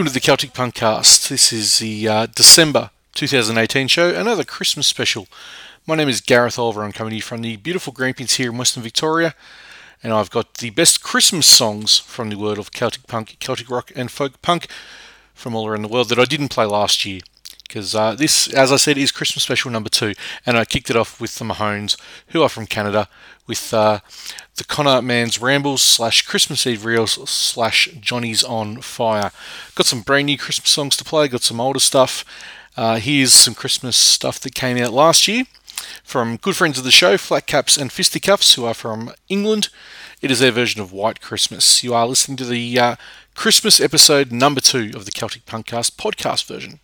Welcome to the Celtic Punkcast. This is the uh, December 2018 show, another Christmas special. My name is Gareth Oliver. I'm coming to you from the beautiful Grampians here in Western Victoria, and I've got the best Christmas songs from the world of Celtic punk, Celtic rock, and folk punk from all around the world that I didn't play last year. Because uh, this, as I said, is Christmas special number two, and I kicked it off with the Mahones, who are from Canada, with uh, the Connaught Man's Rambles slash Christmas Eve Reels slash Johnny's on Fire. Got some brand new Christmas songs to play, got some older stuff. Uh, here's some Christmas stuff that came out last year from good friends of the show, Flat Caps and Fisticuffs, who are from England. It is their version of White Christmas. You are listening to the uh, Christmas episode number two of the Celtic Punkcast podcast version.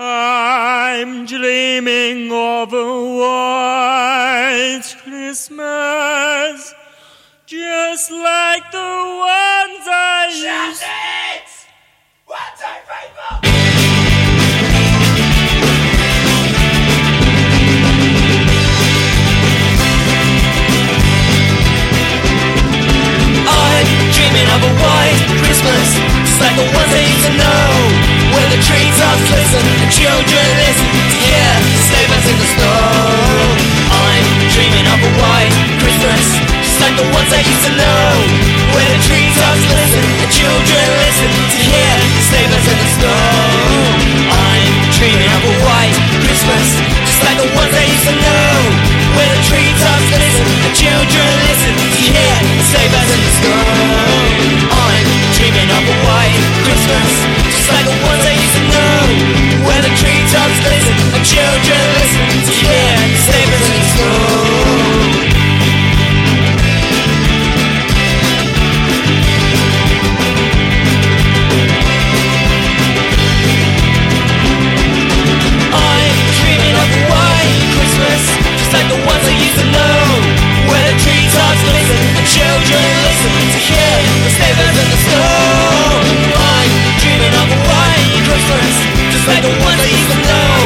I'm dreaming of a white Christmas, just like the ones I used. it! One, two, three, four! I'm dreaming of a white Christmas, just like the ones I used to know, where the treetops glisten and children listen to hear bells in the snow. I'm dreaming of a white Christmas, just like the ones I used to know, where the trees treetops glisten and children listen to hear bells in the snow. I'm dreaming of a white Christmas, just like the ones I used to know, where the trees treetops glisten and children listen to hear bells in the snow. I'm dreaming of a white Christmas, just like the ones I used to know, the treetops glisten and children listen to hear sleigh bells in the snow. I'm dreaming of a white Christmas, just like the ones I used to know, where the treetops glisten and children listen to hear the bells in the snow. Oh, like the ones used to know,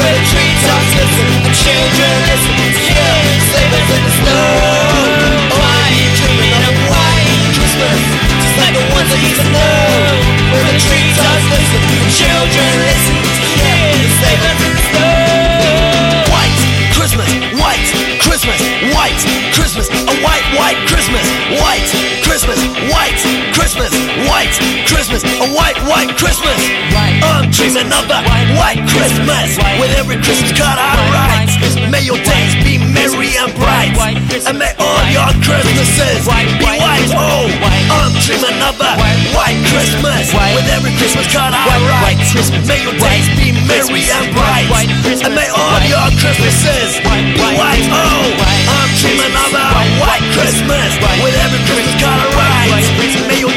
where the treetops and children listen hear the and children listen to hear the in snow. White Christmas, white Christmas, white Christmas, a white, white Christmas, white Christmas, white Christmas, white Christmas, a white, white Christmas. I'm dreaming of a white Christmas, with every Christmas card I write. May your days be merry and bright, and may all your Christmases be white. Oh, I'm dreaming of a white Christmas, with every Christmas card I write. May your days be merry and bright, and may all your Christmases be white. Oh, I'm dreaming of a white Christmas, with every Christmas card I write. May your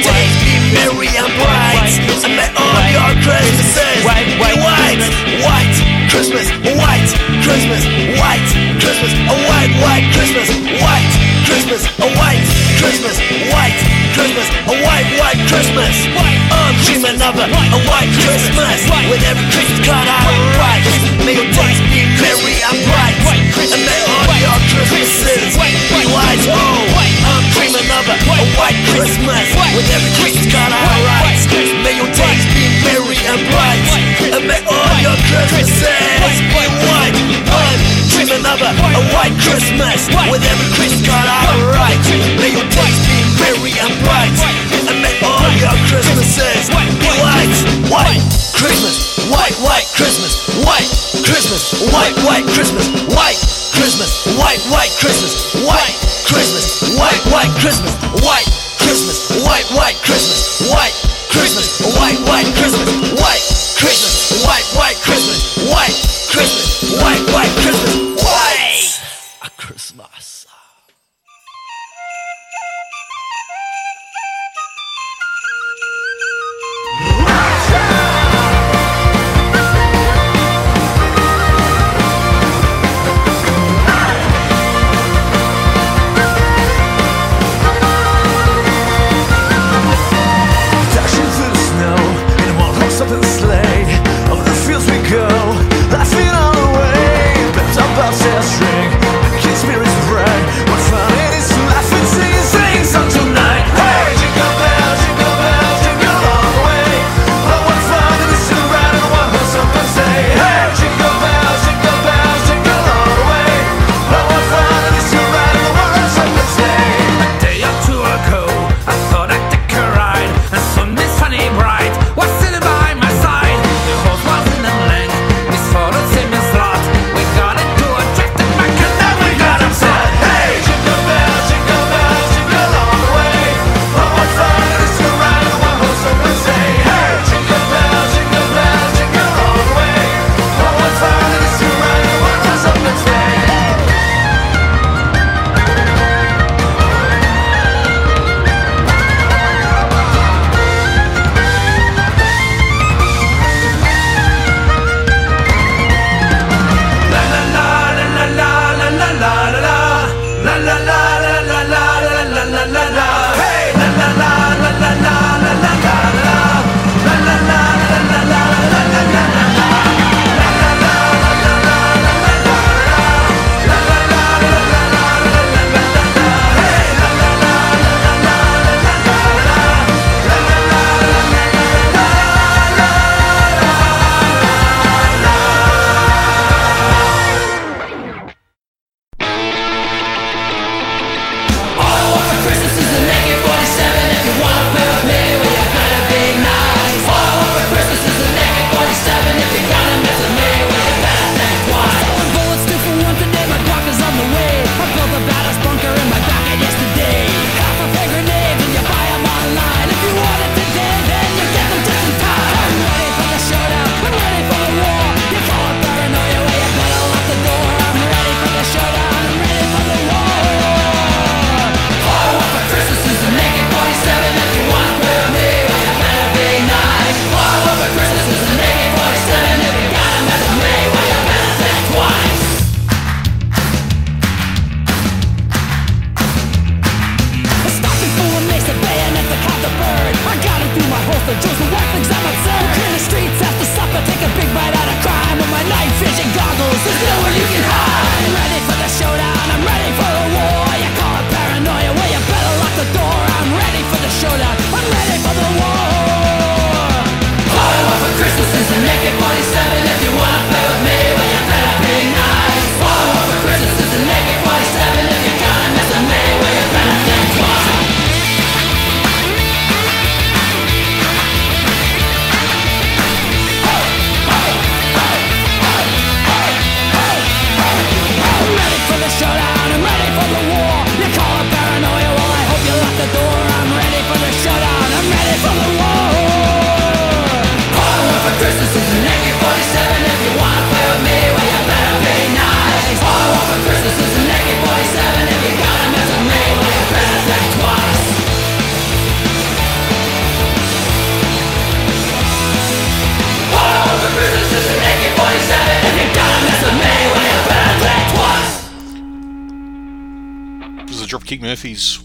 merry and bright, and may all your Christmases be white. White Christmas, white Christmas, white Christmas, a white, white Christmas, white Christmas, a white Christmas, white Christmas, a white, white Christmas. I'm dreaming of a, a white Christmas, with every Christmas card I write. May your days be merry and bright, and may all your Christmases be white. Oh, Dreaming of a, white Christmas, with every Christmas card I. May your days be merry and bright, and may all your Christmases be white. I'm dreaming of a, white Christmas, with every Christmas card I. May your days be merry and bright, and may all your Christmases be white. White Christmas, white, white Christmas, white Christmas, white, white Christmas, white Christmas, white, white Christmas, white Christmas, white, white Christmas, white Christmas, white, white Christmas, white Christmas, white, white Christmas, white Christmas,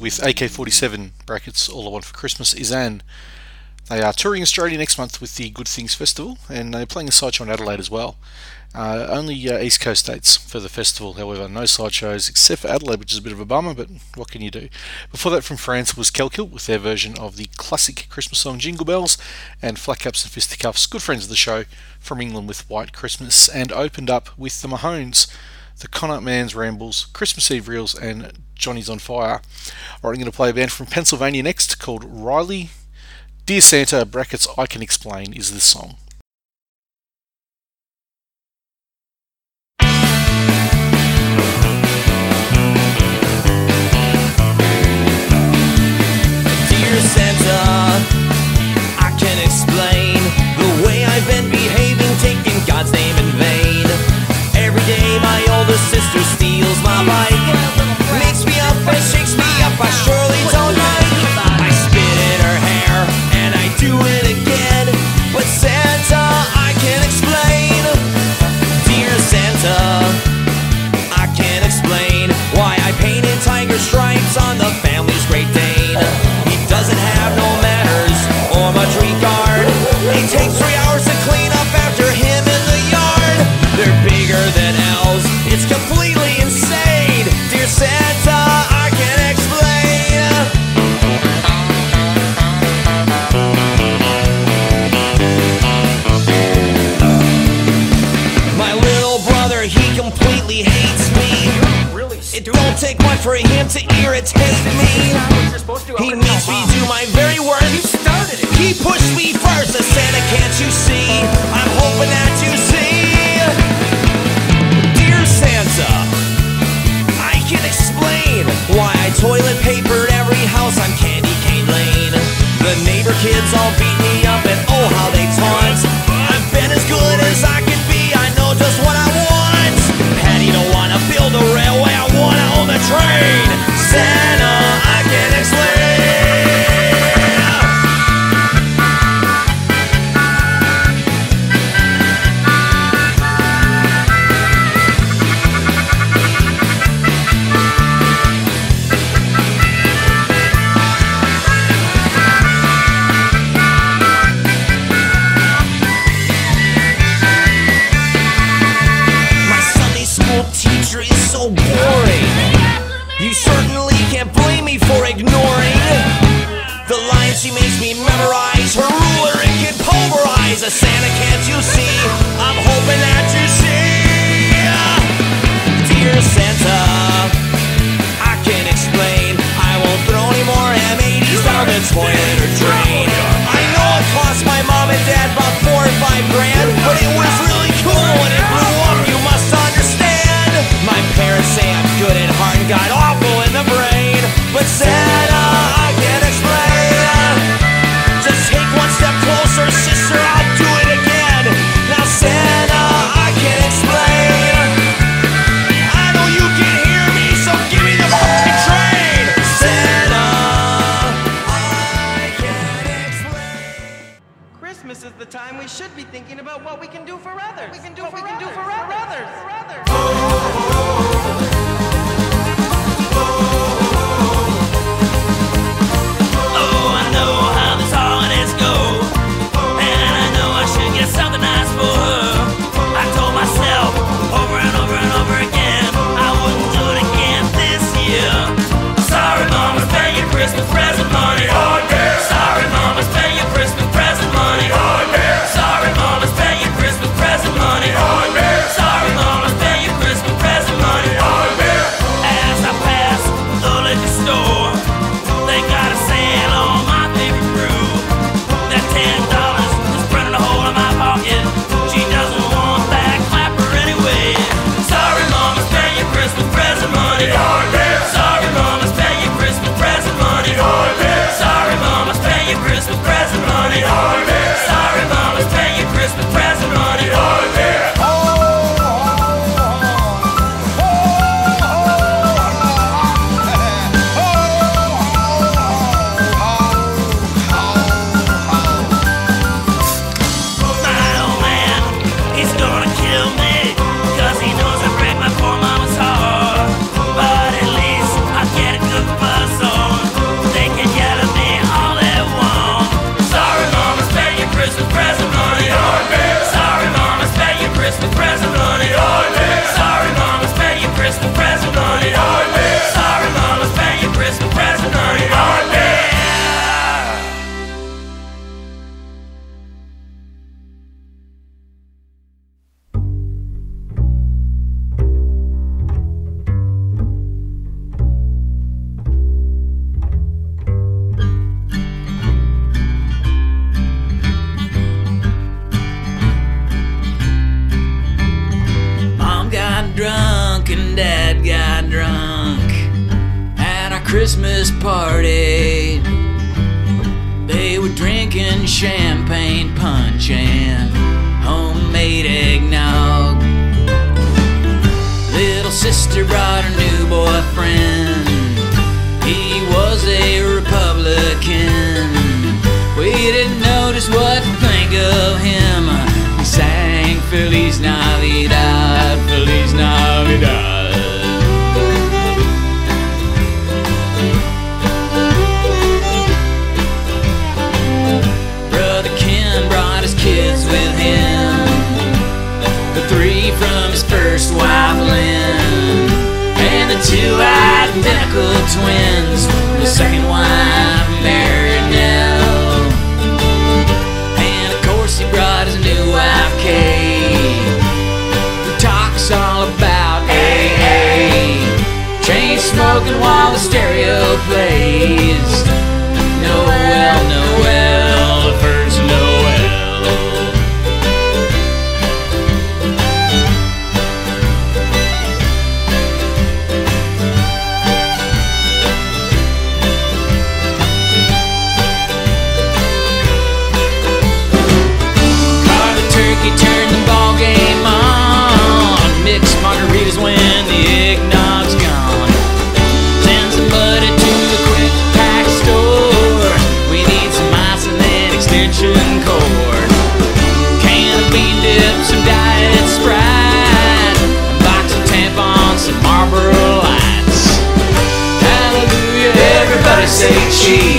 with AK-47 brackets. All I Want for Christmas is Anne. They are touring Australia next month with the Good Things Festival, and they're playing a sideshow in Adelaide as well. Uh, only uh, East Coast dates for the festival, however, no sideshows except for Adelaide, which is a bit of a bummer, but what can you do? Before that, from France was Kelkill with their version of the classic Christmas song Jingle Bells, and Flat Caps and Fisticuffs, good friends of the show, from England with White Christmas, and opened up with the Mahones, the Connaught Man's Rambles, Christmas Eve Reels, and Johnny's on Fire. Alright, I'm going to play a band from Pennsylvania next called Riley Dear Santa, brackets I Can Explain is this song. Dear Santa, I can explain the way I've been behaving, taking God's name in vain. Older sister steals my bike, makes me up and shakes me up. I surely don't irritate me. He makes me do my very worst. You started it. He pushed me first. The Santa, can't you see? I'm hoping that you see. Dear Santa, I can explain why I toilet papered every house on Candy Cane Lane. The neighbor kids all beat me up and oh how they taunt. twins, the second wife married now. And of course, he brought his new wife, Kay, who talks all about AA. Chain smoking while the stereo plays. say cheese.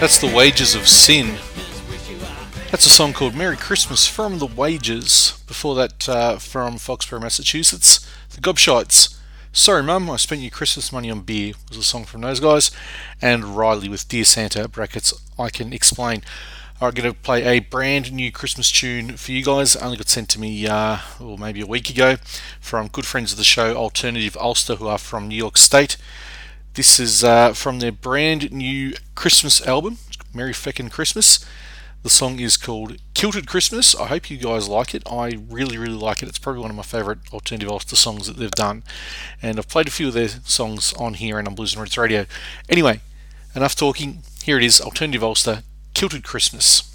That's The Wages of Sin. That's a song called Merry Christmas from The Wages. Before that, uh, from Foxborough, Massachusetts, The Gobshites. Sorry, Mum, I spent your Christmas money on beer, was a song from those guys. And Riley with Dear Santa, brackets, I can explain. I'm going to play a brand new Christmas tune for you guys. Only got sent to me, uh, or maybe a week ago, from good friends of the show, Alternative Ulster, who are from New York State. This is uh, from their brand new Christmas album, Merry Feckin' Christmas. The song is called Kilted Christmas. I hope you guys like it. I really, really like it. It's probably one of my favourite alternative Ulster songs that they've done. And I've played a few of their songs on here and on Blues and Roots Radio. Anyway, enough talking. Here it is Alternative Ulster, Kilted Christmas.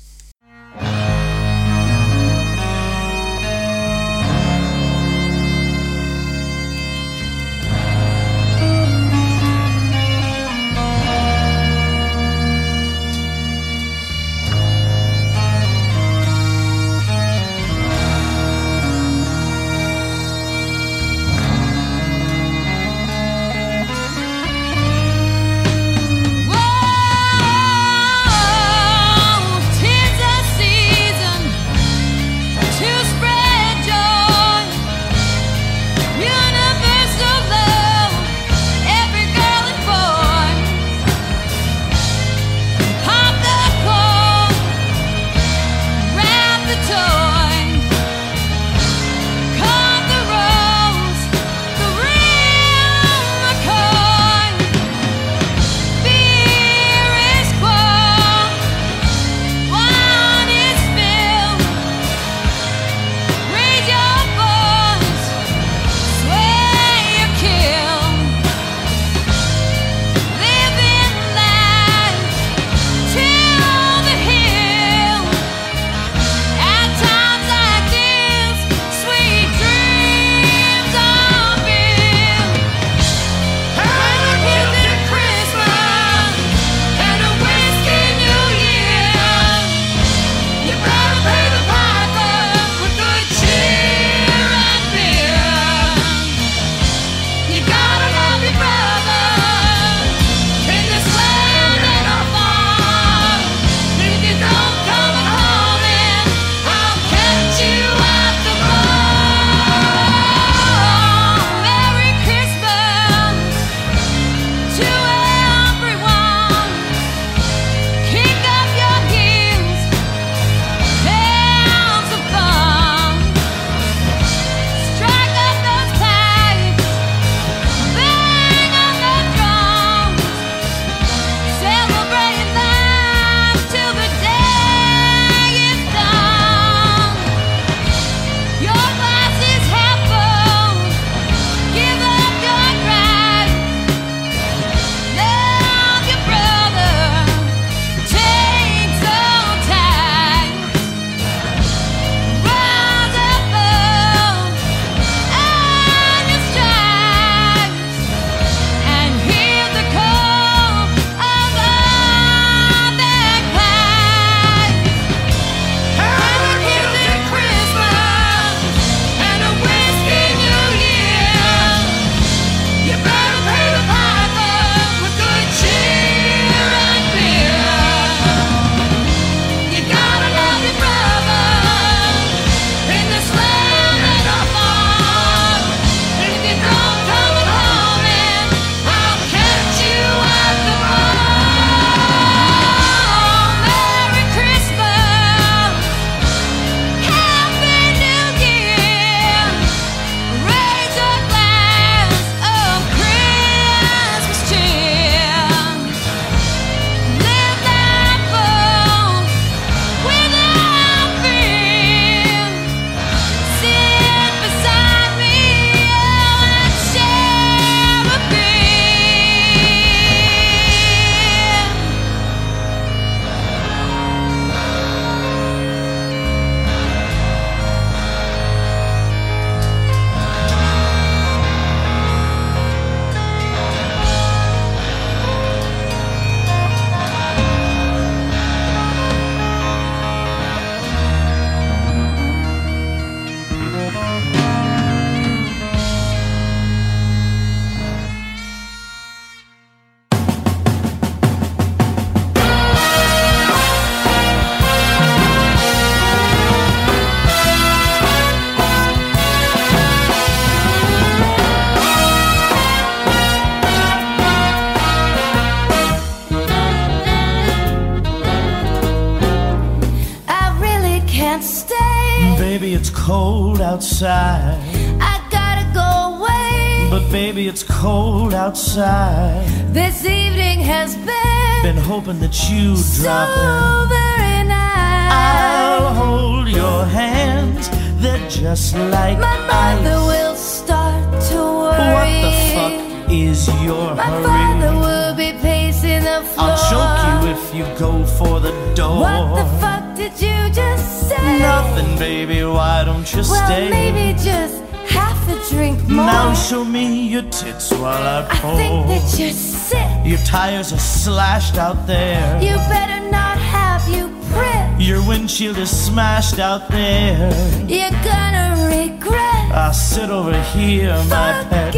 Tits while I I pour. think that you're sick. Your tires are slashed out there. You better not have you prick. Your windshield is smashed out there. You're gonna regret I'll sit over here, my pet.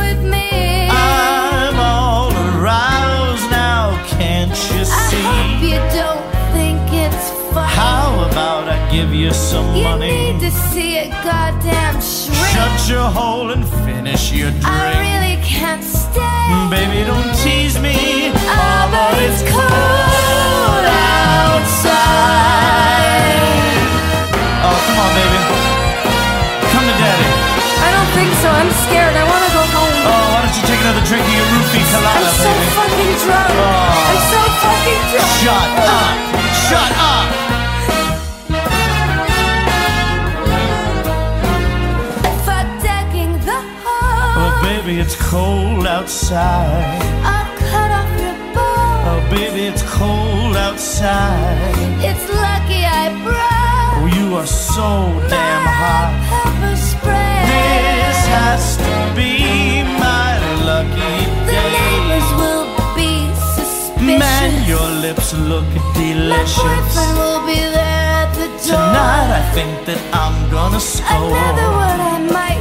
with me. I'm all aroused now, can't you see? I hope you don't think it's funny. How about I give you some you money? need to see a goddamn shrink. Shut your hole and finish your drink. I drink. really can't stay. Baby, don't tease me. Ah, but it's cold outside. Oh, come on, baby. Come to daddy. I don't think so. I'm scared. I want to go home. Oh, why don't you take another drink of your roofie colada, I'm so baby? fucking drunk. Oh. I'm so fucking drunk. Shut up! Shut up! Baby, it's cold outside. I'll cut off your balls. Oh, baby, it's cold outside. It's lucky I brought Oh, you are so damn hot. pepper spray. This has to be my lucky the day. neighbors will be suspicious. Man, your lips look delicious. My boyfriend will be there at the door. Tonight, I think that I'm gonna score. Another word, I might.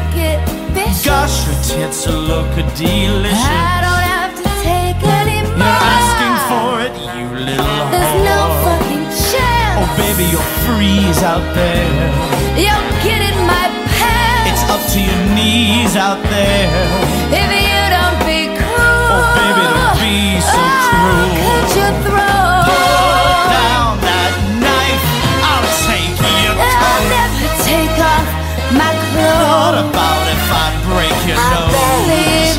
Gosh, your tits look a delicious. I don't have to take any more. You're asking for it, you little There's no fucking chance. Oh, baby, you'll freeze out there. You'll get in my pants. It's up to your knees out there. If you don't be cruel. Oh, baby, don't be so I'll cruel. cut your throat. Put down that knife. I'll take your I'll never take What about if I break your I nose?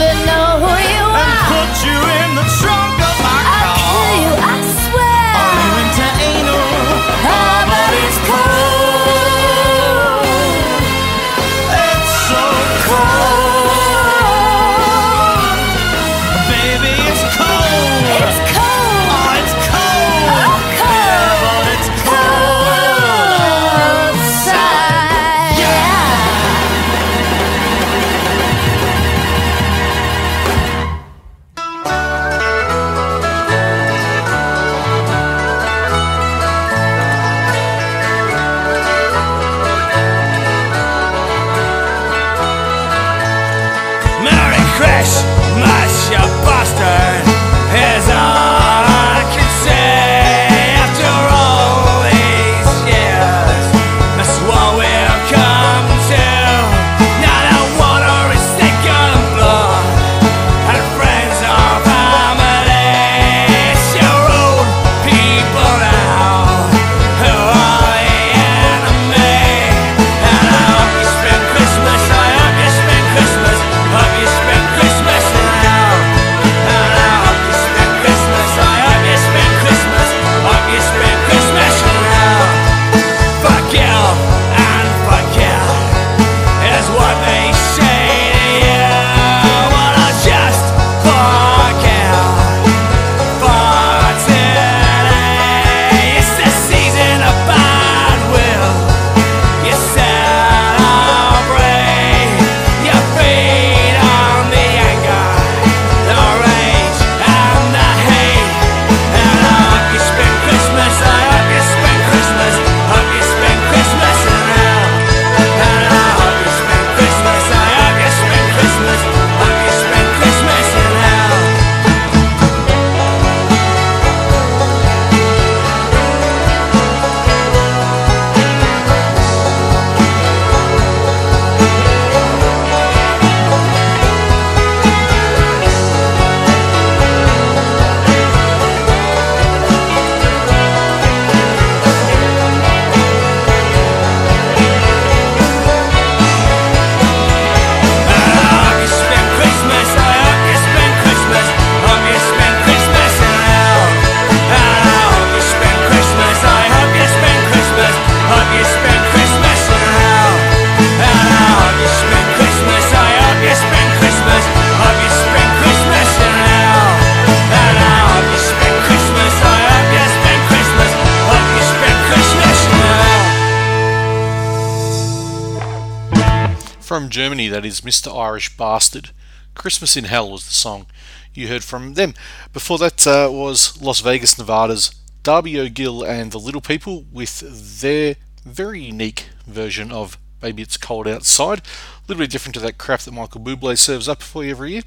That is Mr. Irish Bastard. Christmas in Hell was the song you heard from them. Before that uh, was Las Vegas, Nevada's Darby O'Gill and the Little People with their very unique version of Baby It's Cold Outside. A little bit different to that crap that Michael Bublé serves up for you every year.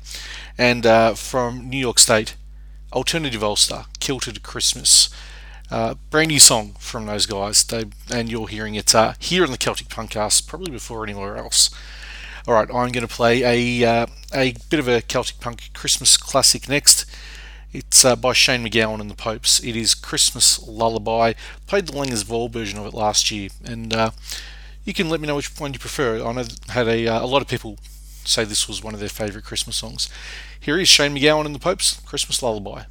And uh, from New York State, Alternative Ulster, Kilted Christmas. Uh, brand new song from those guys, they, and you're hearing it uh, here in the Celtic Punkcast, probably before anywhere else. All right, I'm going to play a uh, a bit of a Celtic punk Christmas classic next. It's uh, by Shane MacGowan and the Popes. It is Christmas Lullaby. Played the Langers Ball version of it last year, and uh, you can let me know which one you prefer. I know had a uh, a lot of people say this was one of their favourite Christmas songs. Here is Shane MacGowan and the Popes, Christmas Lullaby.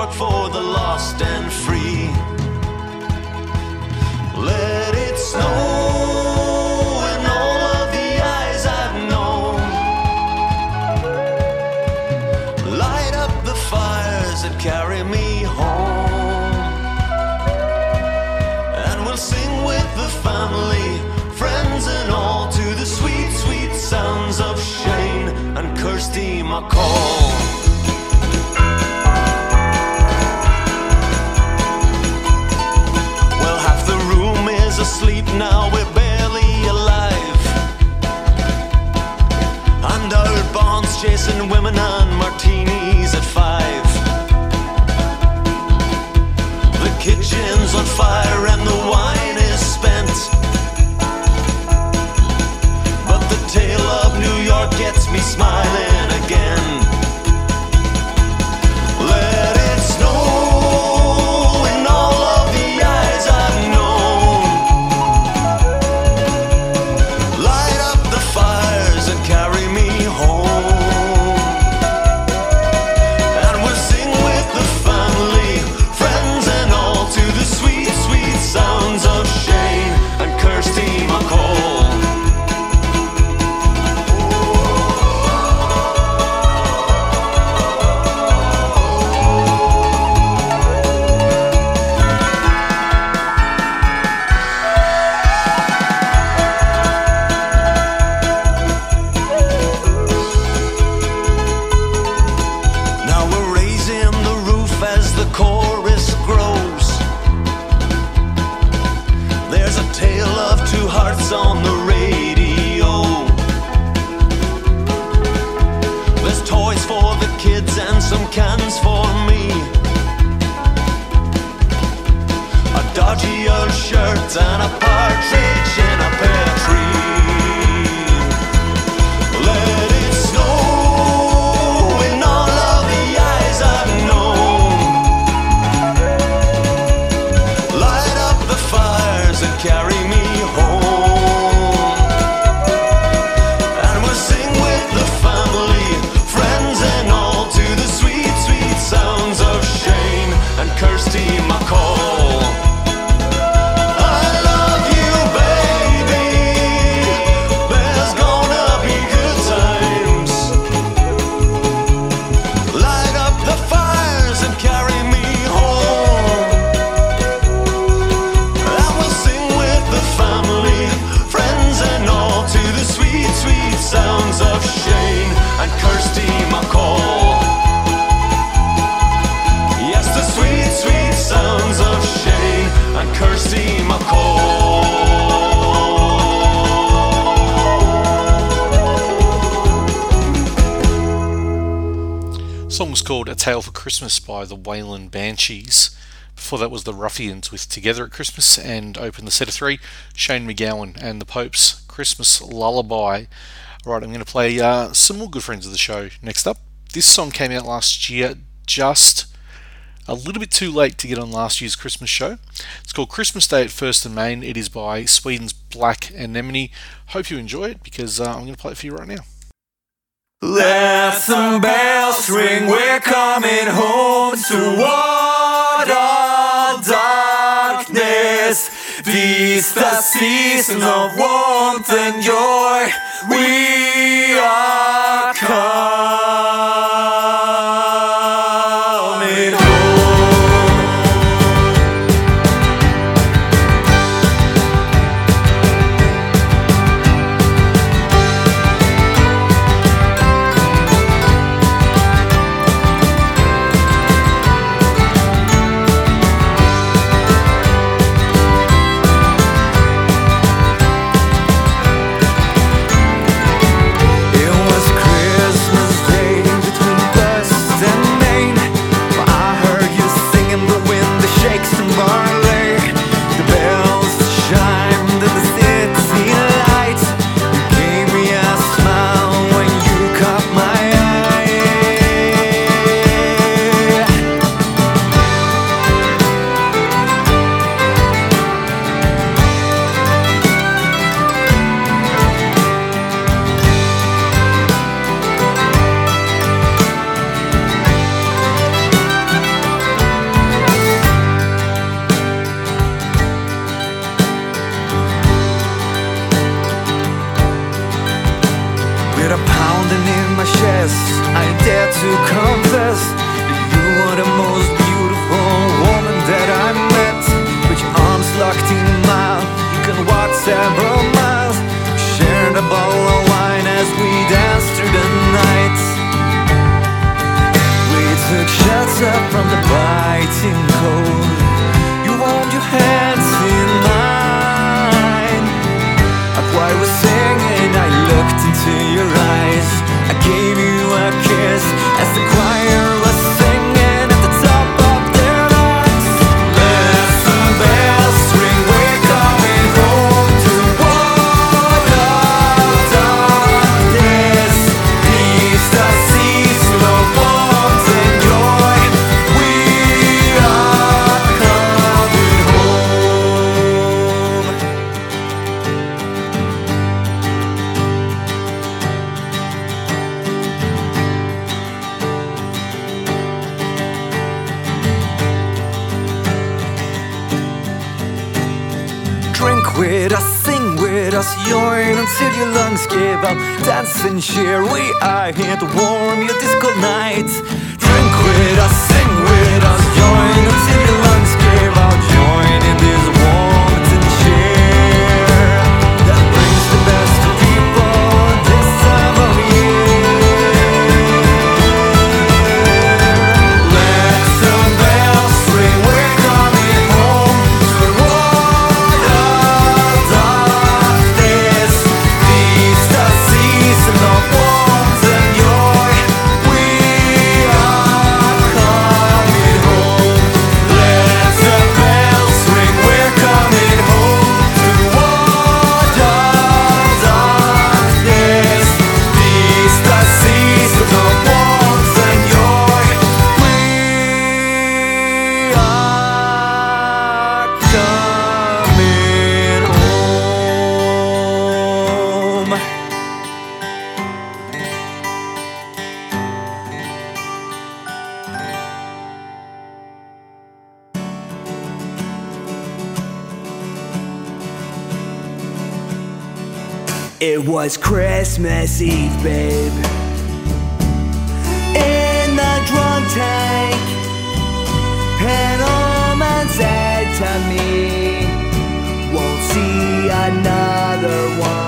York for is asleep now, we're barely alive. And our bonds chasing women and martinis at five. The kitchen's on fire and the wine is spent. But the tale of New York gets me smiling Dodgy old shirt and a partridge in a pear tree. Christmas by the Wayland Banshees. Before that was the Ruffians with Together at Christmas, and open the set of three, Shane MacGowan and the Popes Christmas Lullaby. Alright, I'm going to play uh, some more good friends of the show next up. This song came out last year, just a little bit too late to get on last year's Christmas show. It's called Christmas Day at First and Main. It is by Sweden's Black Anemone. Hope you enjoy it because uh, I'm going to play it for you right now. Let some bells ring, we're coming home toward all darkness. This the season of warmth and joy. We are coming till your lungs give up. Dance and cheer, we are here to warm your disco nights. Drink with us, sing with us, join us until your lungs give out. Christmas Eve, babe. In the drunk tank, an old man said to me, Won't see another one.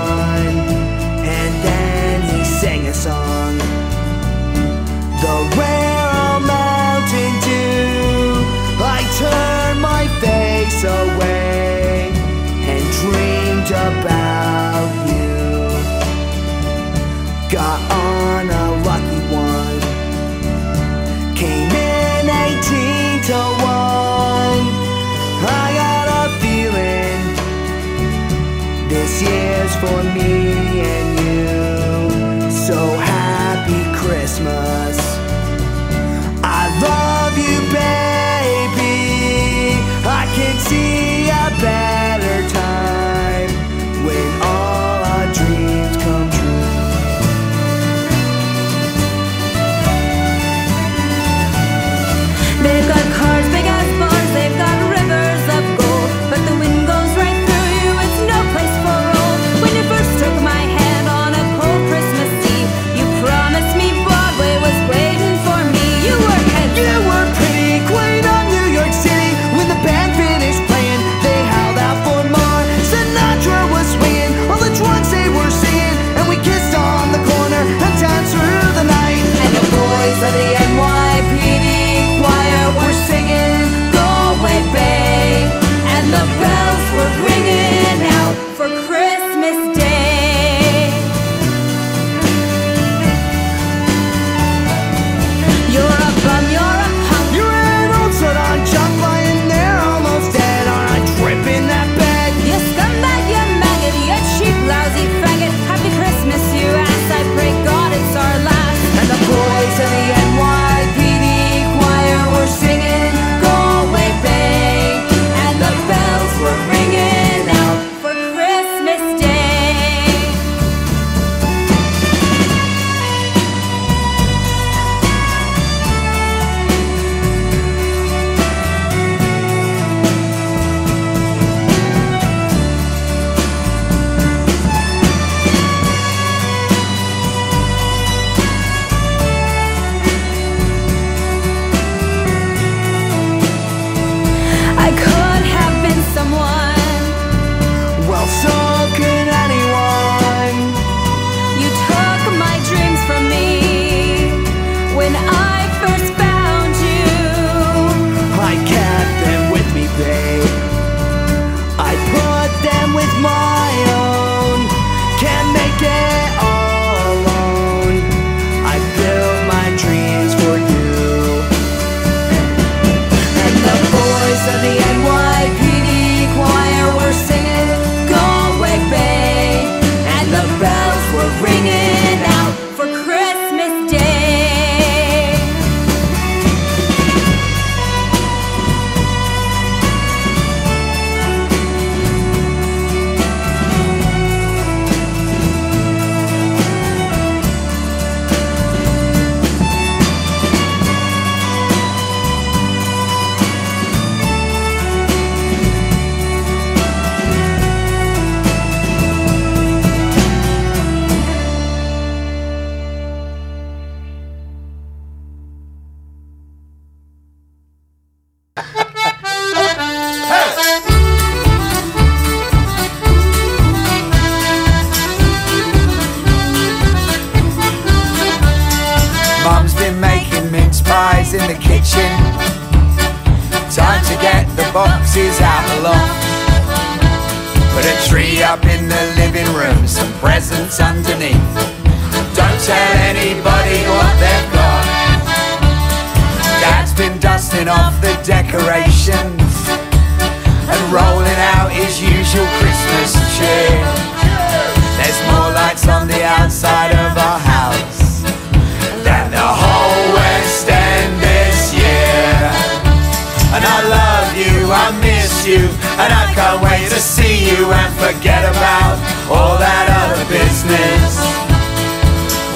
Can't wait to see you and forget about all that other business.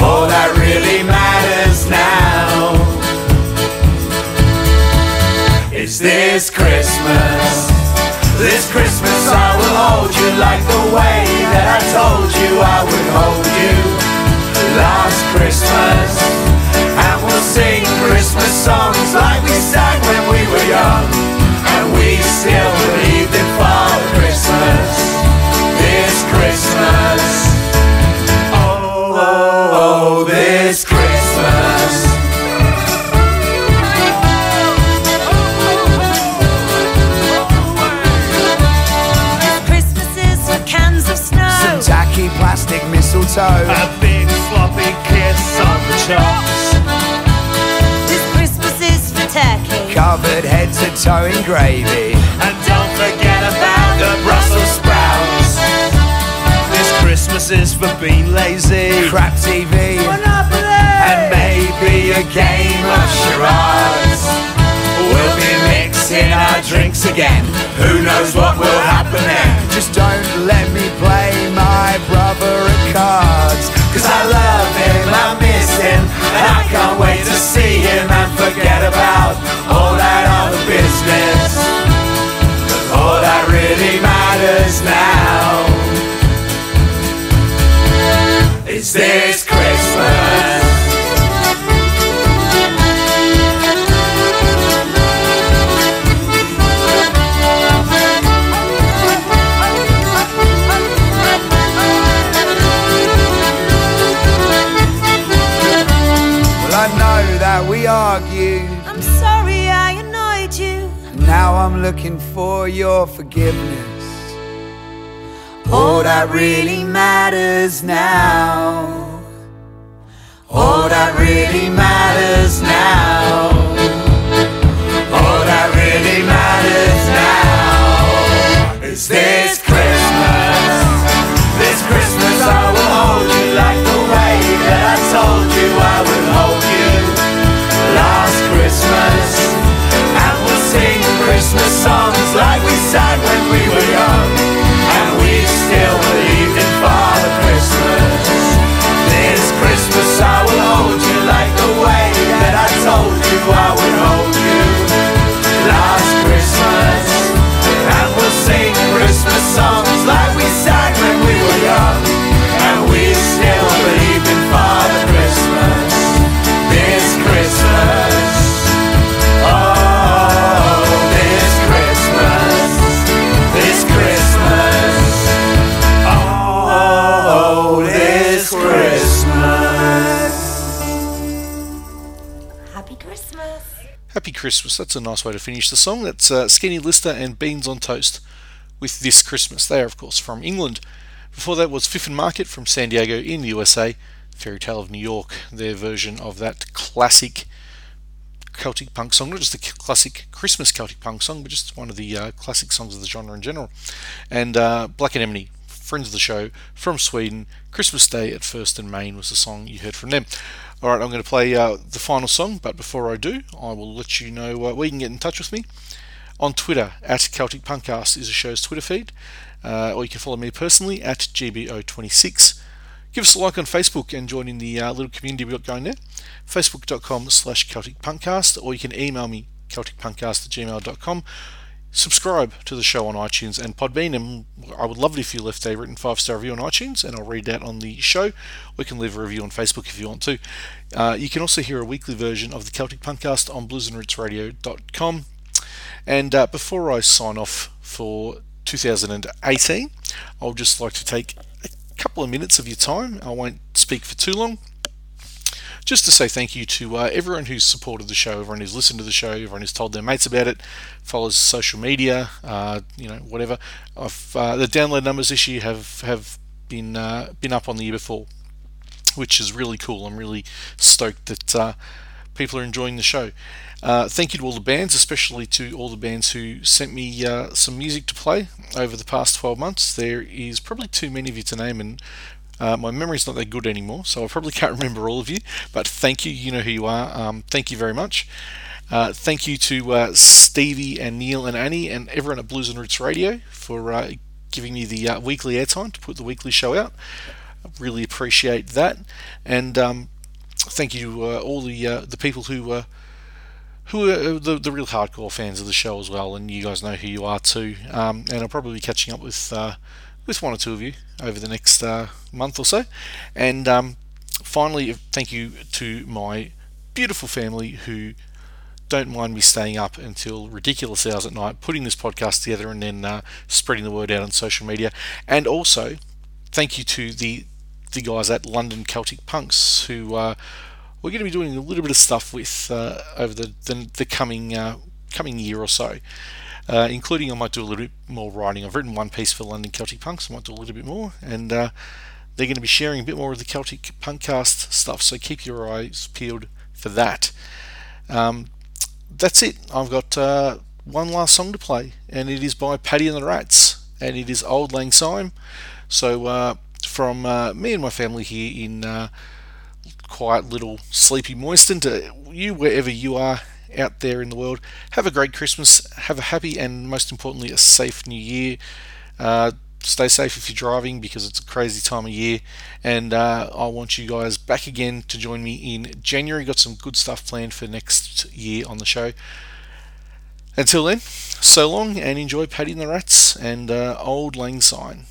All that really matters now is this Christmas. This Christmas I will hold you like the way that I told you I would hold you last Christmas. And we'll sing Christmas songs like we sang when we were young. This Christmas. Christmases for cans of snow. Tacky plastic mistletoe. A big sloppy kiss on the chops. This Christmas is for turkey. Covered head to toe in gravy. And don't forget about the Brussels sprouts. This Christmas is for being lazy. Crap TV. Oh, A game of charades. We'll be mixing our drinks again. Who knows what will happen then? Just don't let me play my brother at cards. Cause I love him, I miss him, and I can't wait to see him and forget about all that other business. All that really matters now is this we argued. I'm sorry I annoyed you. Now I'm looking for your forgiveness. All that really matters now. All that really matters now. All that really matters now is this Christmas. That's a nice way to finish the song. That's uh, Skinny Lister and Beans on Toast with This Christmas. They are, of course, from England. Before that was Fifth and Market from San Diego in the USA. Fairy Tale of New York, their version of that classic Celtic punk song. Not just the classic Christmas Celtic punk song, but just one of the uh, classic songs of the genre in general. And uh, Black Anemone, friends of the show from Sweden. Christmas Day at First and Main was the song you heard from them. All right, I'm going to play uh, the final song, but before I do, I will let you know uh, where you can get in touch with me. On Twitter, at Celtic Punkcast is the show's Twitter feed, uh, or you can follow me personally at GBO26. Give us a like on Facebook and join in the uh, little community we've got going there. Facebook.com slash Celtic Punkcast, or you can email me, CelticPunkcast at gmail.com. Subscribe to the show on iTunes and Podbean, and I would love it if you left a written five star review on iTunes, and I'll read that on the show. We can leave a review on Facebook if you want to. Uh, you can also hear a weekly version of the Celtic Punkcast on bluesandrootsradio.com. And uh, before I sign off for 2018, I'll just like to take a couple of minutes of your time. I won't speak for too long. Just to say thank you to uh, everyone who's supported the show, everyone who's listened to the show, everyone who's told their mates about it, follows social media, uh, you know, whatever. I've, uh, the download numbers this year have have been uh, been up on the year before, which is really cool. I'm really stoked that uh, people are enjoying the show. Uh, thank you to all the bands, especially to all the bands who sent me uh, some music to play over the past 12 months. There is probably too many of you to name, and uh, my memory's not that good anymore, so I probably can't remember all of you. But thank you, you know who you are. Um, thank you very much. Uh, thank you to uh, Stevie and Neil and Annie and everyone at Blues and Roots Radio for uh, giving me the uh, weekly airtime to put the weekly show out. I really appreciate that, and um, thank you to uh, all the the people who who are the, the real hardcore fans of the show as well, and you guys know who you are too. Um, and I'll probably be catching up with uh, with one or two of you over the next uh, month or so. And um, finally, thank you to my beautiful family who don't mind me staying up until ridiculous hours at night, putting this podcast together, and then uh, spreading the word out on social media. And also, thank you to the the guys at London Celtic Punks who uh, we're going to be doing a little bit of stuff with uh, over the the, the coming uh, coming year or so. Uh, including, I might do a little bit more writing. I've written one piece for London Celtic Punks. I might do a little bit more, and uh, they're going to be sharing a bit more of the Celtic Punkcast stuff. So keep your eyes peeled for that. Um, that's it. I've got uh, one last song to play, and it is by Paddy and the Rats, and it is Auld Lang Syne. So, uh, from uh, me and my family here in uh, quiet little sleepy Moiston to you, wherever you are out there in the world, have a great Christmas, have a happy and most importantly, a safe new year. Uh, stay safe if you're driving because it's a crazy time of year. And uh, I want you guys back again to join me in January. Got some good stuff planned for next year on the show. Until then, so long and enjoy Paddy the Rats and uh, Auld Lang Syne.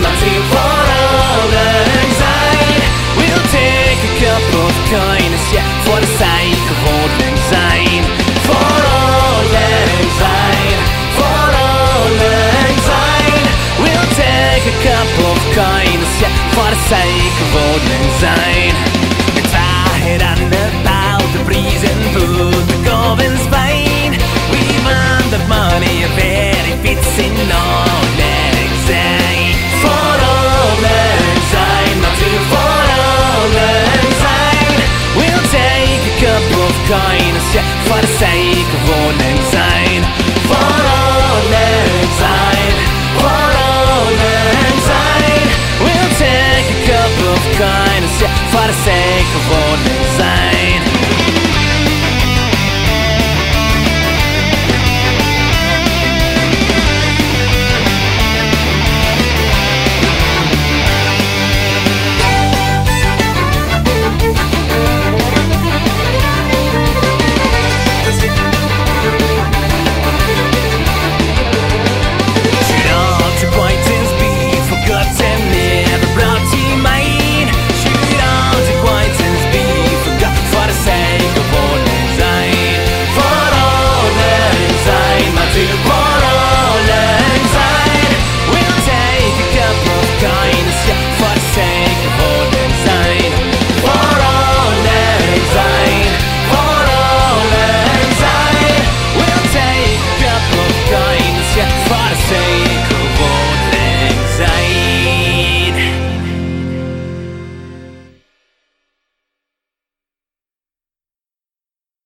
My dear, for old lang syne. We'll take a cup of kindness, yeah, for the sake of old lang syne. For old lang syne, for old lang syne. We'll take a cup of kindness, yeah, sake of old lang syne. If I had on about the breeze fine, we want the money if it fits in old lang syne. For old lang syne, not too for old lang syne. We'll take a cup of kindness, yeah, for the sake of lang syne. For old lang syne, for old lang syne. We'll take a cup of kindness, yeah, for the sake